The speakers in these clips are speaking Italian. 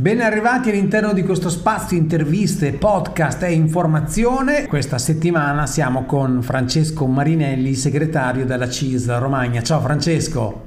Ben arrivati all'interno di questo spazio interviste, podcast e informazione. Questa settimana siamo con Francesco Marinelli, segretario della CIS Romagna. Ciao Francesco.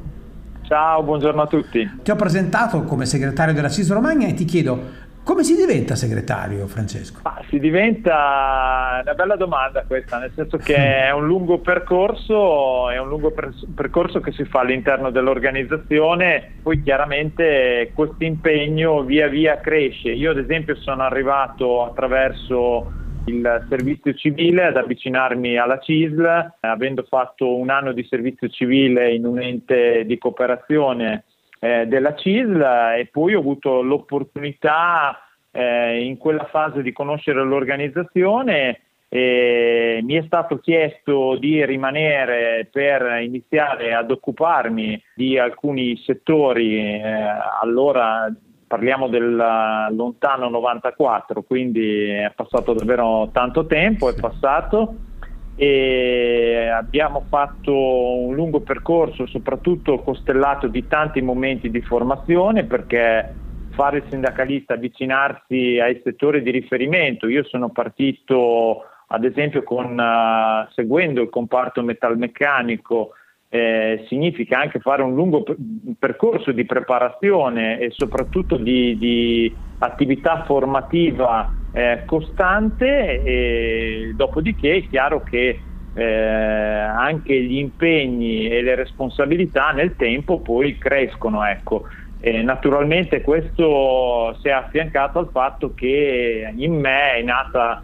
Ciao, buongiorno a tutti. Ti ho presentato come segretario della CIS Romagna e ti chiedo come si diventa segretario, Francesco? Ah, si diventa una bella domanda questa, nel senso che è un lungo percorso, è un lungo per- percorso che si fa all'interno dell'organizzazione, poi chiaramente questo impegno via via cresce. Io ad esempio sono arrivato attraverso il servizio civile ad avvicinarmi alla CISL, avendo fatto un anno di servizio civile in un ente di cooperazione eh, della CISL e poi ho avuto l'opportunità eh, in quella fase di conoscere l'organizzazione e mi è stato chiesto di rimanere per iniziare ad occuparmi di alcuni settori, eh, allora parliamo del lontano 94, quindi è passato davvero tanto tempo, è passato e abbiamo fatto un lungo percorso, soprattutto costellato di tanti momenti di formazione perché fare il sindacalista, avvicinarsi ai settori di riferimento. Io sono partito ad esempio con, uh, seguendo il comparto metalmeccanico eh, significa anche fare un lungo percorso di preparazione e soprattutto di, di attività formativa eh, costante e dopodiché è chiaro che eh, anche gli impegni e le responsabilità nel tempo poi crescono. Ecco. E naturalmente questo si è affiancato al fatto che in me è nata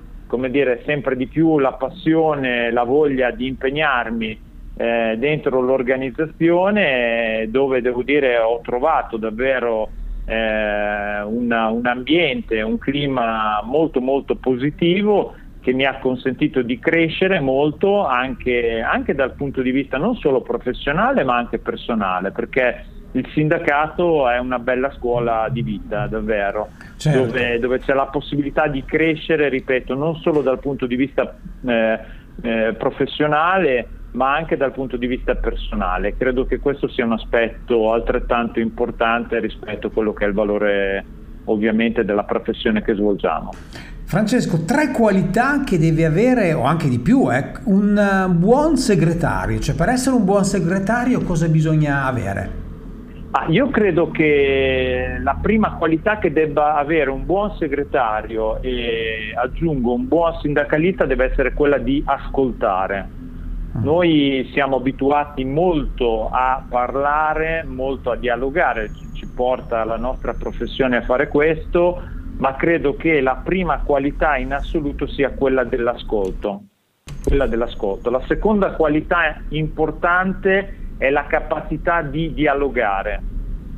dire, sempre di più la passione, la voglia di impegnarmi eh, dentro l'organizzazione dove devo dire ho trovato davvero eh, una, un ambiente, un clima molto molto positivo che mi ha consentito di crescere molto anche, anche dal punto di vista non solo professionale ma anche personale perché il sindacato è una bella scuola di vita, davvero, certo. dove, dove, c'è la possibilità di crescere, ripeto, non solo dal punto di vista eh, eh, professionale, ma anche dal punto di vista personale. Credo che questo sia un aspetto altrettanto importante rispetto a quello che è il valore ovviamente della professione che svolgiamo. Francesco, tre qualità che deve avere, o anche di più, eh, un buon segretario, cioè per essere un buon segretario cosa bisogna avere? Ah, io credo che la prima qualità che debba avere un buon segretario e aggiungo un buon sindacalista deve essere quella di ascoltare. Ah. Noi siamo abituati molto a parlare, molto a dialogare, ci porta la nostra professione a fare questo, ma credo che la prima qualità in assoluto sia quella dell'ascolto. Quella dell'ascolto. La seconda qualità importante è la capacità di dialogare.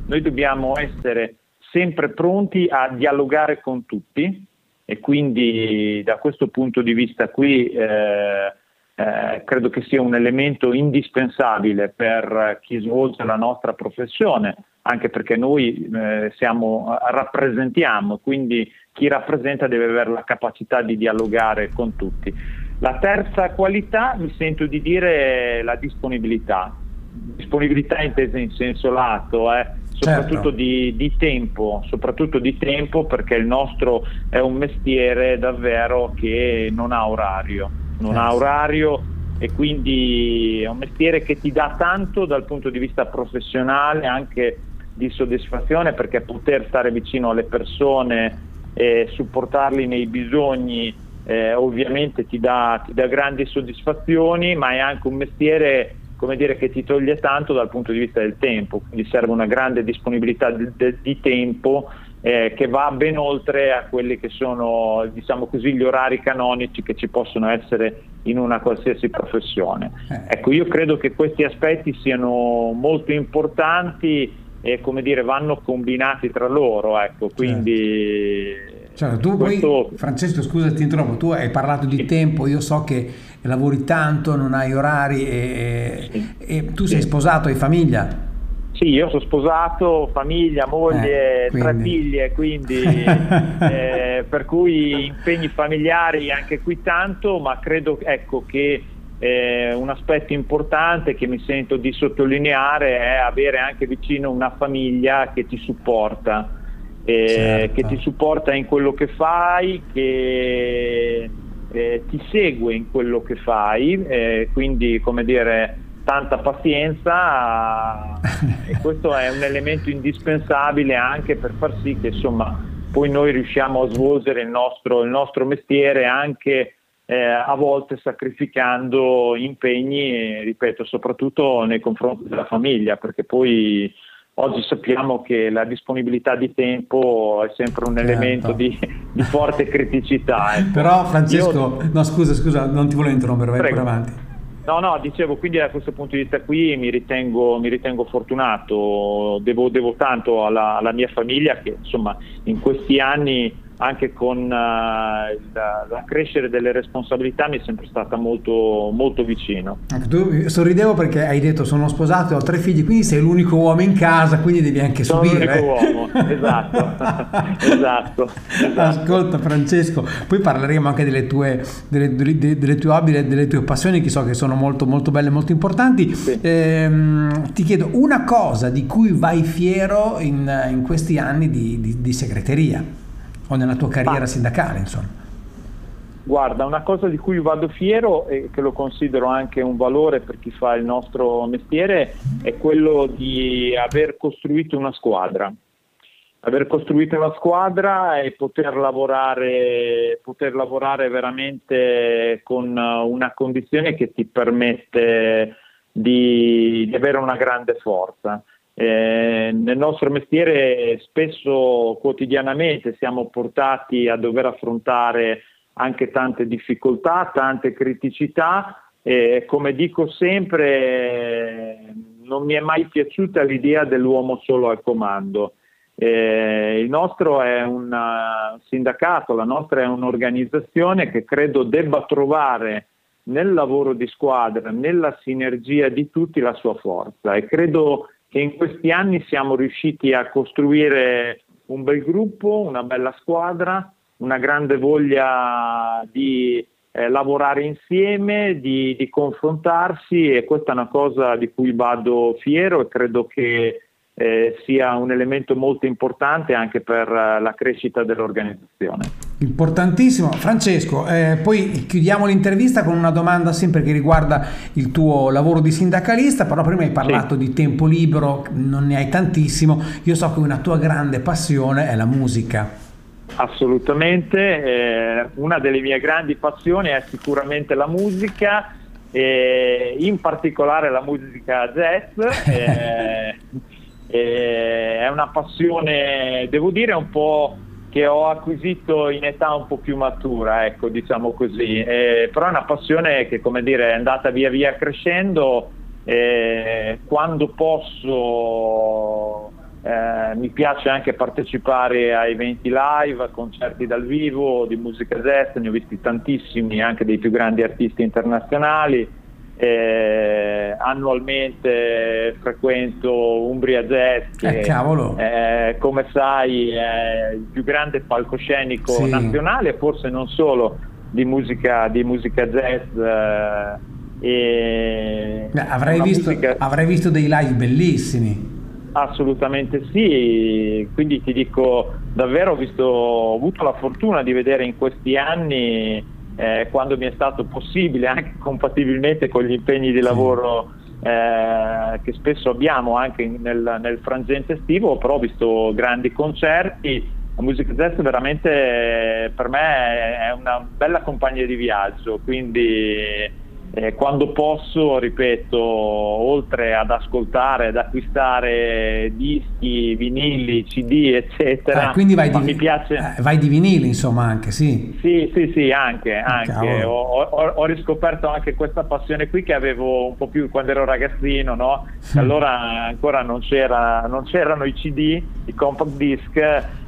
Noi dobbiamo essere sempre pronti a dialogare con tutti e quindi da questo punto di vista qui eh, eh, credo che sia un elemento indispensabile per chi svolge la nostra professione, anche perché noi eh, siamo, rappresentiamo, quindi chi rappresenta deve avere la capacità di dialogare con tutti. La terza qualità mi sento di dire è la disponibilità disponibilità intesa in senso lato, eh, soprattutto certo. di, di, tempo, soprattutto di tempo perché il nostro è un mestiere davvero che non ha orario, non ha orario e quindi è un mestiere che ti dà tanto dal punto di vista professionale, anche di soddisfazione perché poter stare vicino alle persone e supportarli nei bisogni eh, ovviamente ti dà, ti dà grandi soddisfazioni, ma è anche un mestiere come dire, che ti toglie tanto dal punto di vista del tempo, quindi serve una grande disponibilità di, di, di tempo eh, che va ben oltre a quelli che sono diciamo così, gli orari canonici che ci possono essere in una qualsiasi professione. Eh. Ecco, io credo che questi aspetti siano molto importanti e come dire, vanno combinati tra loro, ecco, quindi... Cioè, tu questo... poi, Francesco, scusa ti interrompo, tu hai parlato di sì. tempo, io so che lavori tanto, non hai orari e, sì. e tu sei sposato, hai famiglia? Sì, io sono sposato, famiglia, moglie, eh, tre figlie, quindi eh, per cui impegni familiari anche qui tanto, ma credo ecco, che eh, un aspetto importante che mi sento di sottolineare è avere anche vicino una famiglia che ti supporta eh, certo. che ti supporta in quello che fai, che eh, ti segue in quello che fai, eh, quindi come dire tanta pazienza e questo è un elemento indispensabile anche per far sì che insomma poi noi riusciamo a svolgere il nostro, il nostro mestiere anche eh, a volte sacrificando impegni, ripeto, soprattutto nei confronti della famiglia, perché poi oggi sappiamo che la disponibilità di tempo è sempre un certo. elemento di, di, forte criticità. Ecco. Però Francesco, Io... no scusa, scusa, non ti volevo interrompere, vai pure avanti. No, no, dicevo, quindi da questo punto di vista qui mi ritengo, mi ritengo fortunato, devo, devo tanto alla, alla, mia famiglia che insomma in questi anni anche con uh, la, crescere delle responsabilità mi è sempre stata molto, molto vicino. Ecco, tu sorridevo perché hai detto sono sposato e ho tre figli, quindi sei l'unico uomo in casa, quindi devi anche sono subire. Sono l'unico uomo, esatto. esatto, esatto, Ascolta Francesco, poi parleremo anche delle tue, delle, delle, delle tue hobby, delle tue passioni che so che sono molto, molto belle e molto importanti. Sì. Ehm, ti chiedo una cosa di cui vai fiero in, in questi anni di, di, di segreteria o nella tua carriera sindacale, insomma? Guarda, una cosa di cui vado fiero e che lo considero anche un valore per chi fa il nostro mestiere è quello di aver costruito una squadra. Aver costruito una squadra e poter lavorare, poter lavorare veramente con una condizione che ti permette di, di avere una grande forza. Eh, nel nostro mestiere spesso quotidianamente siamo portati a dover affrontare anche tante difficoltà, tante criticità e come dico sempre non mi è mai piaciuta l'idea dell'uomo solo al comando. Eh, il nostro è un sindacato, la nostra è un'organizzazione che credo debba trovare nel lavoro di squadra, nella sinergia di tutti la sua forza e credo che in questi anni siamo riusciti a costruire un bel gruppo, una bella squadra, una grande voglia di eh, lavorare insieme, di, di, confrontarsi e questa è una cosa di cui vado fiero e credo che eh, sia un elemento molto importante anche per eh, la crescita dell'organizzazione. Importantissimo. Francesco, eh, poi chiudiamo l'intervista con una domanda sempre che riguarda il tuo lavoro di sindacalista, però prima hai parlato sì. di tempo libero, non ne hai tantissimo, io so che una tua grande passione è la musica. Assolutamente, eh, una delle mie grandi passioni è sicuramente la musica, eh, in particolare la musica jazz. Eh, eh, è una passione, devo dire, un po' che ho acquisito in età un po' più matura, ecco, diciamo così. Eh, però è una passione che, come dire, è andata via via crescendo. Eh, quando posso eh, mi piace anche partecipare a eventi live, a concerti dal vivo di musica jazz, ne ho visti tantissimi, anche dei più grandi artisti internazionali. Eh, annualmente frequento Umbria Jazz che eh, come sai è il più grande palcoscenico sì. nazionale forse non solo di musica, di musica jazz eh, Beh, avrai, visto, musica... avrai visto dei live bellissimi Assolutamente sì, quindi ti dico davvero ho, visto, ho avuto la fortuna di vedere in questi anni eh, quando mi è stato possibile, anche compatibilmente con gli impegni di lavoro eh, che spesso abbiamo anche nel, nel, frangente estivo, però ho visto grandi concerti. La musica jazz veramente per me è una bella compagnia di viaggio, quindi eh, quando posso, ripeto, oltre ad ascoltare, ad acquistare dischi, vinili, CD, eccetera, eh, quindi vai di, mi piace... Eh, vai di vinili, insomma, anche, sì. Sì, sì, sì, anche, anche. Ho, ho, ho, riscoperto anche questa passione qui che avevo un po' più quando ero ragazzino, no? allora ancora non, c'era, non c'erano i CD, i compact disc,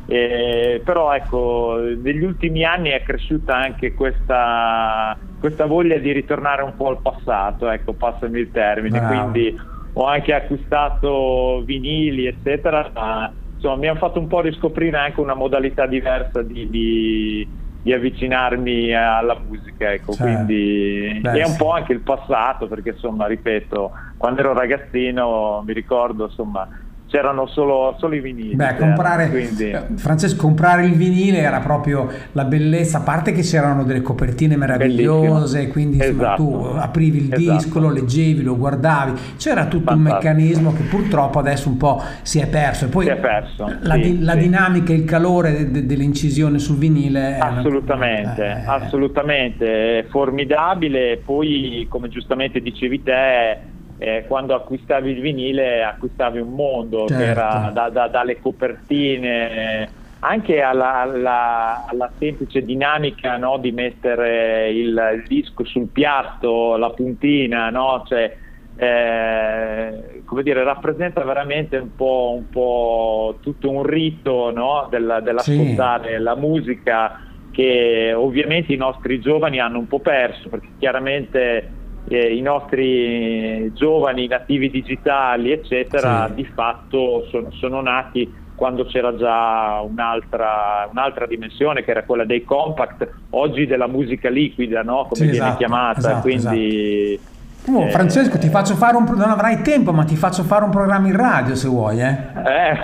eh, però ecco, negli ultimi anni è cresciuta anche questa, questa, voglia di ritornare un po' al passato, ecco, passami il termine, Bravo. quindi ho anche acquistato vinili, eccetera, ma insomma mi hanno fatto un po' riscoprire anche una modalità diversa di, di, di avvicinarmi alla musica, ecco, certo. quindi Beh, è un po' anche il passato, perché insomma, ripeto, quando ero ragazzino mi ricordo, insomma, c'erano solo, solo, i vinili. Beh, comprare, quindi... Eh, Francesco, comprare il vinile era proprio la bellezza, a parte che c'erano delle copertine meravigliose, Bellissimo. quindi esatto. tu aprivi il esatto. disco, lo leggevi, lo guardavi, c'era tutto Fantastico. un meccanismo che purtroppo adesso un po' si è perso. E poi è perso, la, sì, di, la sì. dinamica, il calore de, de, dell'incisione sul vinile. Assolutamente, eh, assolutamente, formidabile. Poi, come giustamente dicevi te, eh, quando acquistavi il vinile acquistavi un mondo certo. che era certo. da, da, dalle copertine anche alla, alla, alla semplice dinamica no, di mettere il, disco sul piatto, la puntina, no? cioè, eh, come dire, rappresenta veramente un po', un po tutto un rito no? Del, dell'ascoltare sì. la musica che ovviamente i nostri giovani hanno un po' perso perché chiaramente eh, i nostri giovani nativi digitali, eccetera, sì. di fatto sono, sono, nati quando c'era già un'altra, un'altra, dimensione che era quella dei compact, oggi della musica liquida, no? come sì, viene esatto, chiamata. Esatto, Quindi, esatto Oh, Francesco, ti faccio fare un non avrai tempo, ma ti faccio fare un programma in radio se vuoi, eh? eh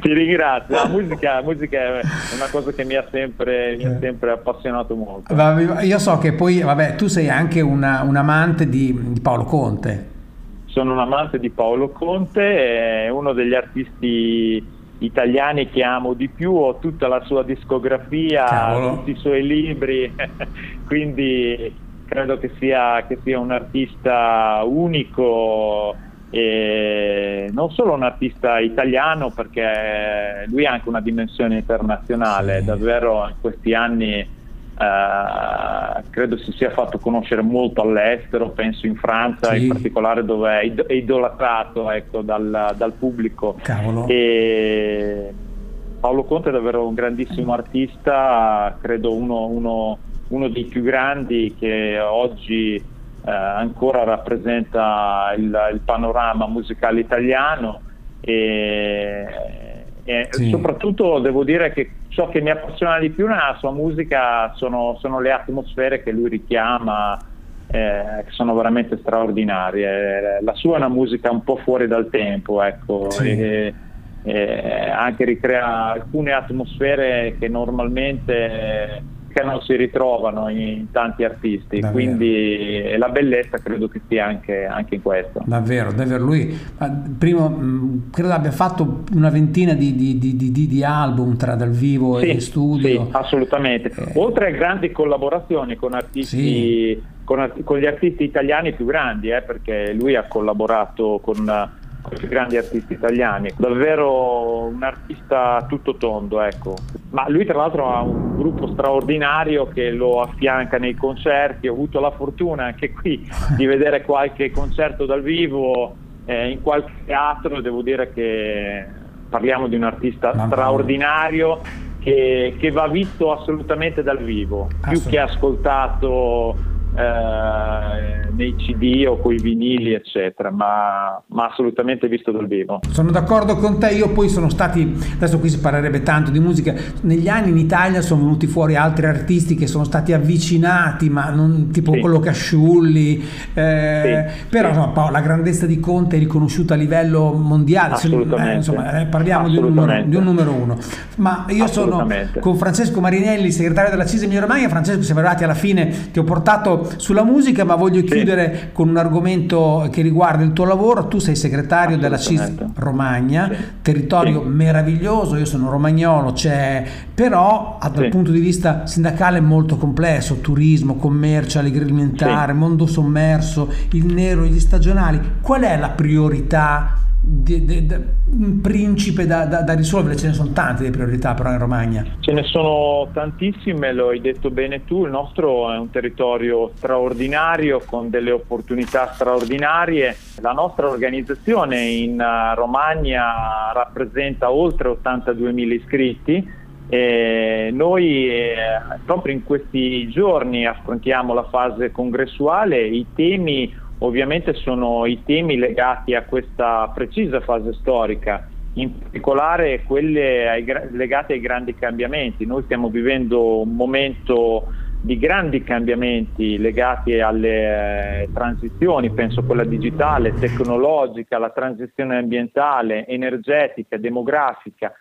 ti ringrazio. La musica, la musica, è una cosa che mi ha sempre, mi ha eh. sempre appassionato molto. Io so che poi, vabbè, tu sei anche una, un amante di, di, Paolo Conte. Sono un amante di Paolo Conte, è uno degli artisti italiani che amo di più, ho tutta la sua discografia, Cavolo. tutti i suoi libri, quindi credo che sia, che sia un artista unico e non solo un artista italiano perché lui ha anche una dimensione internazionale, sì. davvero in questi anni Uh, credo si sia fatto conoscere molto all'estero, penso in Francia sì. in particolare dove è idolatrato ecco, dal, dal, pubblico. Paolo Conte è davvero un grandissimo artista, credo uno, uno uno dei più grandi che oggi eh, ancora rappresenta il, il, panorama musicale italiano e, e sì. soprattutto devo dire che ciò che mi appassiona di più nella sua musica sono, sono le atmosfere che lui richiama eh, che sono veramente straordinarie la sua è una musica un po' fuori dal tempo ecco sì. e, e anche ricrea alcune atmosfere che normalmente non si ritrovano in tanti artisti, davvero. quindi la bellezza credo che sia anche, anche in questo. Davvero, davvero. Lui primo, credo abbia fatto una ventina di, di, di, di album tra dal vivo sì, e studio. Sì, assolutamente. Eh. Oltre a grandi collaborazioni con artisti... Sì. Con, con, gli artisti italiani più grandi, eh, perché lui ha collaborato con più grandi artisti italiani, davvero un artista tutto tondo, ecco. Ma lui tra l'altro ha un gruppo straordinario che lo affianca nei concerti, ho avuto la fortuna anche qui di vedere qualche concerto dal vivo eh, in qualche teatro, devo dire che parliamo di un artista straordinario che, che va visto assolutamente dal vivo, più che ascoltato eh, nei CD o coi vinili eccetera ma, ma, assolutamente visto dal vivo sono d'accordo con te io poi sono stati adesso qui si parlerebbe tanto di musica negli anni in Italia sono venuti fuori altri artisti che sono stati avvicinati ma non tipo sì. quello Casciulli eh, sì. però sì. Insomma, la grandezza di Conte è riconosciuta a livello mondiale eh, insomma, eh, parliamo di un, numero, di un, numero, uno ma io sono con Francesco Marinelli segretario della CISE Emilia Romagna Francesco siamo arrivati alla fine ti ho portato sulla musica, ma voglio chiudere sì. con un argomento che riguarda il tuo lavoro. Tu sei segretario della CIS Romagna, sì. territorio sì. meraviglioso, io sono romagnolo, c'è, però dal punto di vista sindacale molto complesso, turismo, commercio, agroalimentare, mondo sommerso, il nero, gli stagionali. Qual è la priorità? Di, di, di, un principe da, da, da, risolvere, ce ne sono tante di priorità però in Romagna. Ce ne sono tantissime, lo hai detto bene tu, il nostro è un territorio straordinario con delle opportunità straordinarie. La nostra organizzazione in uh, Romagna rappresenta oltre 82.000 iscritti. E noi eh, proprio in questi giorni affrontiamo la fase congressuale, i temi ovviamente sono i temi legati a questa precisa fase storica, in particolare quelle ai, legate ai grandi cambiamenti. Noi stiamo vivendo un momento di grandi cambiamenti legati alle eh, transizioni, penso a quella digitale, tecnologica, la transizione ambientale, energetica, demografica.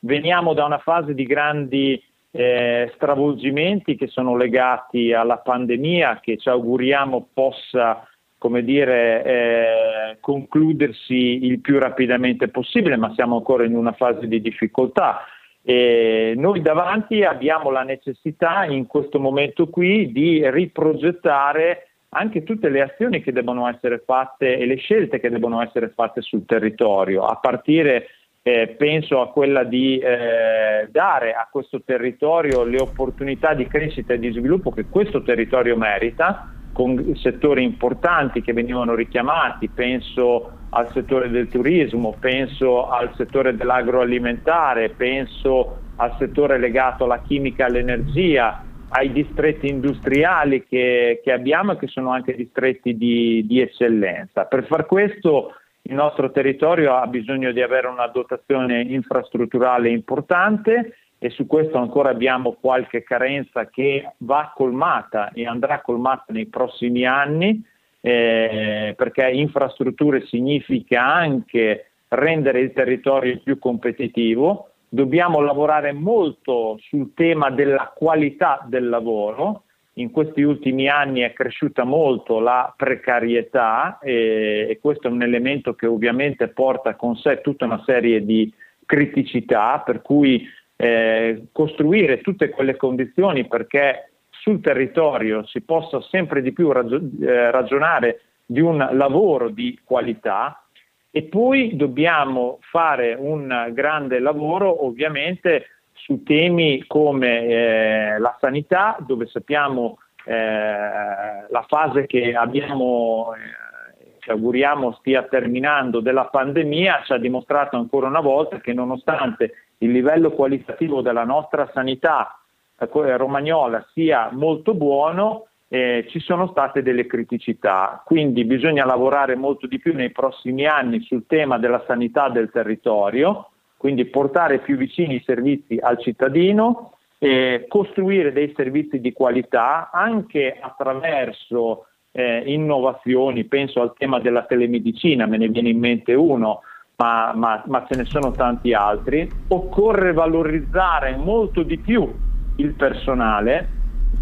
Veniamo da una fase di grandi eh, stravolgimenti che sono legati alla pandemia che ci auguriamo possa come dire, eh, concludersi il più rapidamente possibile, ma siamo ancora in una fase di difficoltà. E noi davanti abbiamo la necessità in questo momento qui di riprogettare anche tutte le azioni che devono essere fatte e le scelte che devono essere fatte sul territorio, a partire eh, penso a quella di eh, dare a questo territorio le opportunità di crescita e di sviluppo che questo territorio merita, con settori importanti che venivano richiamati, penso al settore del turismo, penso al settore dell'agroalimentare, penso al settore legato alla chimica e all'energia, ai distretti industriali che, che, abbiamo e che sono anche distretti di, di eccellenza. Per far questo il nostro territorio ha bisogno di avere una dotazione infrastrutturale importante e su questo ancora abbiamo qualche carenza che va colmata e andrà colmata nei prossimi anni eh, perché infrastrutture significa anche rendere il territorio più competitivo. Dobbiamo lavorare molto sul tema della qualità del lavoro. In questi ultimi anni è cresciuta molto la precarietà e, e questo è un elemento che ovviamente porta con sé tutta una serie di criticità, per cui eh, costruire tutte quelle condizioni perché sul territorio si possa sempre di più ragion- eh, ragionare di un lavoro di qualità e poi dobbiamo fare un grande lavoro ovviamente su temi come eh, la sanità, dove sappiamo eh, la fase che abbiamo, eh, ci auguriamo stia terminando della pandemia, ci ha dimostrato ancora una volta che nonostante il livello qualitativo della nostra sanità eh, romagnola sia molto buono, eh, ci sono state delle criticità, quindi bisogna lavorare molto di più nei prossimi anni sul tema della sanità del territorio, quindi portare più vicini i servizi al cittadino, eh, costruire dei servizi di qualità anche attraverso eh, innovazioni, penso al tema della telemedicina, me ne viene in mente uno, ma, ma, ma ce ne sono tanti altri, occorre valorizzare molto di più il personale,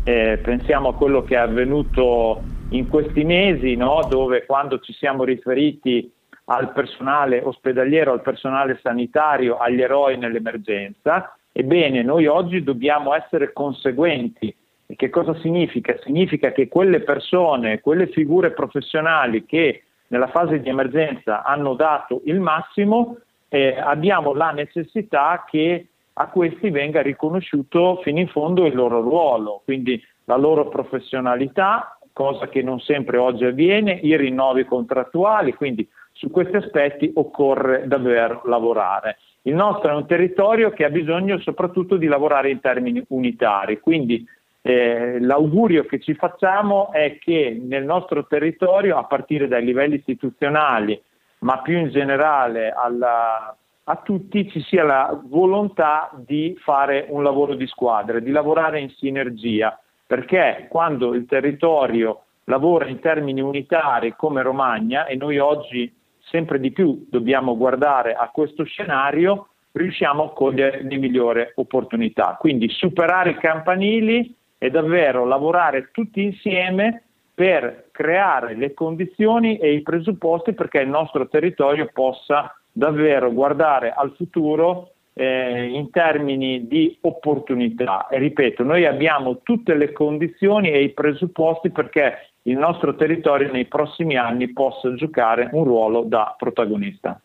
eh, pensiamo a quello che è avvenuto in questi mesi, no? dove quando ci siamo riferiti al personale ospedaliero, al personale sanitario, agli eroi nell'emergenza, ebbene noi oggi dobbiamo essere conseguenti. E che cosa significa? Significa che quelle persone, quelle figure professionali che nella fase di emergenza hanno dato il massimo, eh, abbiamo la necessità che a questi venga riconosciuto fino in fondo il loro ruolo, quindi la loro professionalità, cosa che non sempre oggi avviene, i rinnovi contrattuali, quindi su questi aspetti occorre davvero lavorare. Il nostro è un territorio che ha bisogno soprattutto di lavorare in termini unitari, quindi eh, l'augurio che ci facciamo è che nel nostro territorio, a partire dai livelli istituzionali, ma più in generale alla, a tutti, ci sia la volontà di fare un lavoro di squadra, di lavorare in sinergia, perché quando il territorio lavora in termini unitari come Romagna, e noi oggi sempre di più dobbiamo guardare a questo scenario, riusciamo a cogliere le migliori opportunità. Quindi superare i campanili, è davvero lavorare tutti insieme per creare le condizioni e i presupposti perché il nostro territorio possa davvero guardare al futuro eh, in termini di opportunità. E ripeto, noi abbiamo tutte le condizioni e i presupposti perché il nostro territorio nei prossimi anni possa giocare un ruolo da protagonista.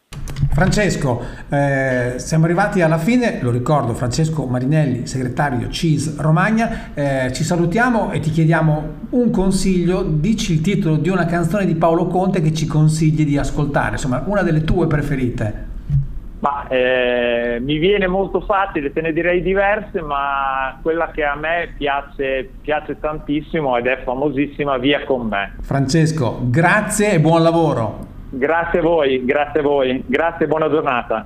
Francesco, eh, siamo arrivati alla fine, lo ricordo, Francesco Marinelli, segretario CIS Romagna, eh, ci salutiamo e ti chiediamo un consiglio, dici il titolo di una canzone di Paolo Conte che ci consigli di ascoltare, insomma una delle tue preferite. Ma, eh, mi viene molto facile, te ne direi diverse, ma quella che a me piace, piace tantissimo ed è famosissima, Via con me. Francesco, grazie e buon lavoro. Grazie a voi, grazie a voi, grazie e buona giornata.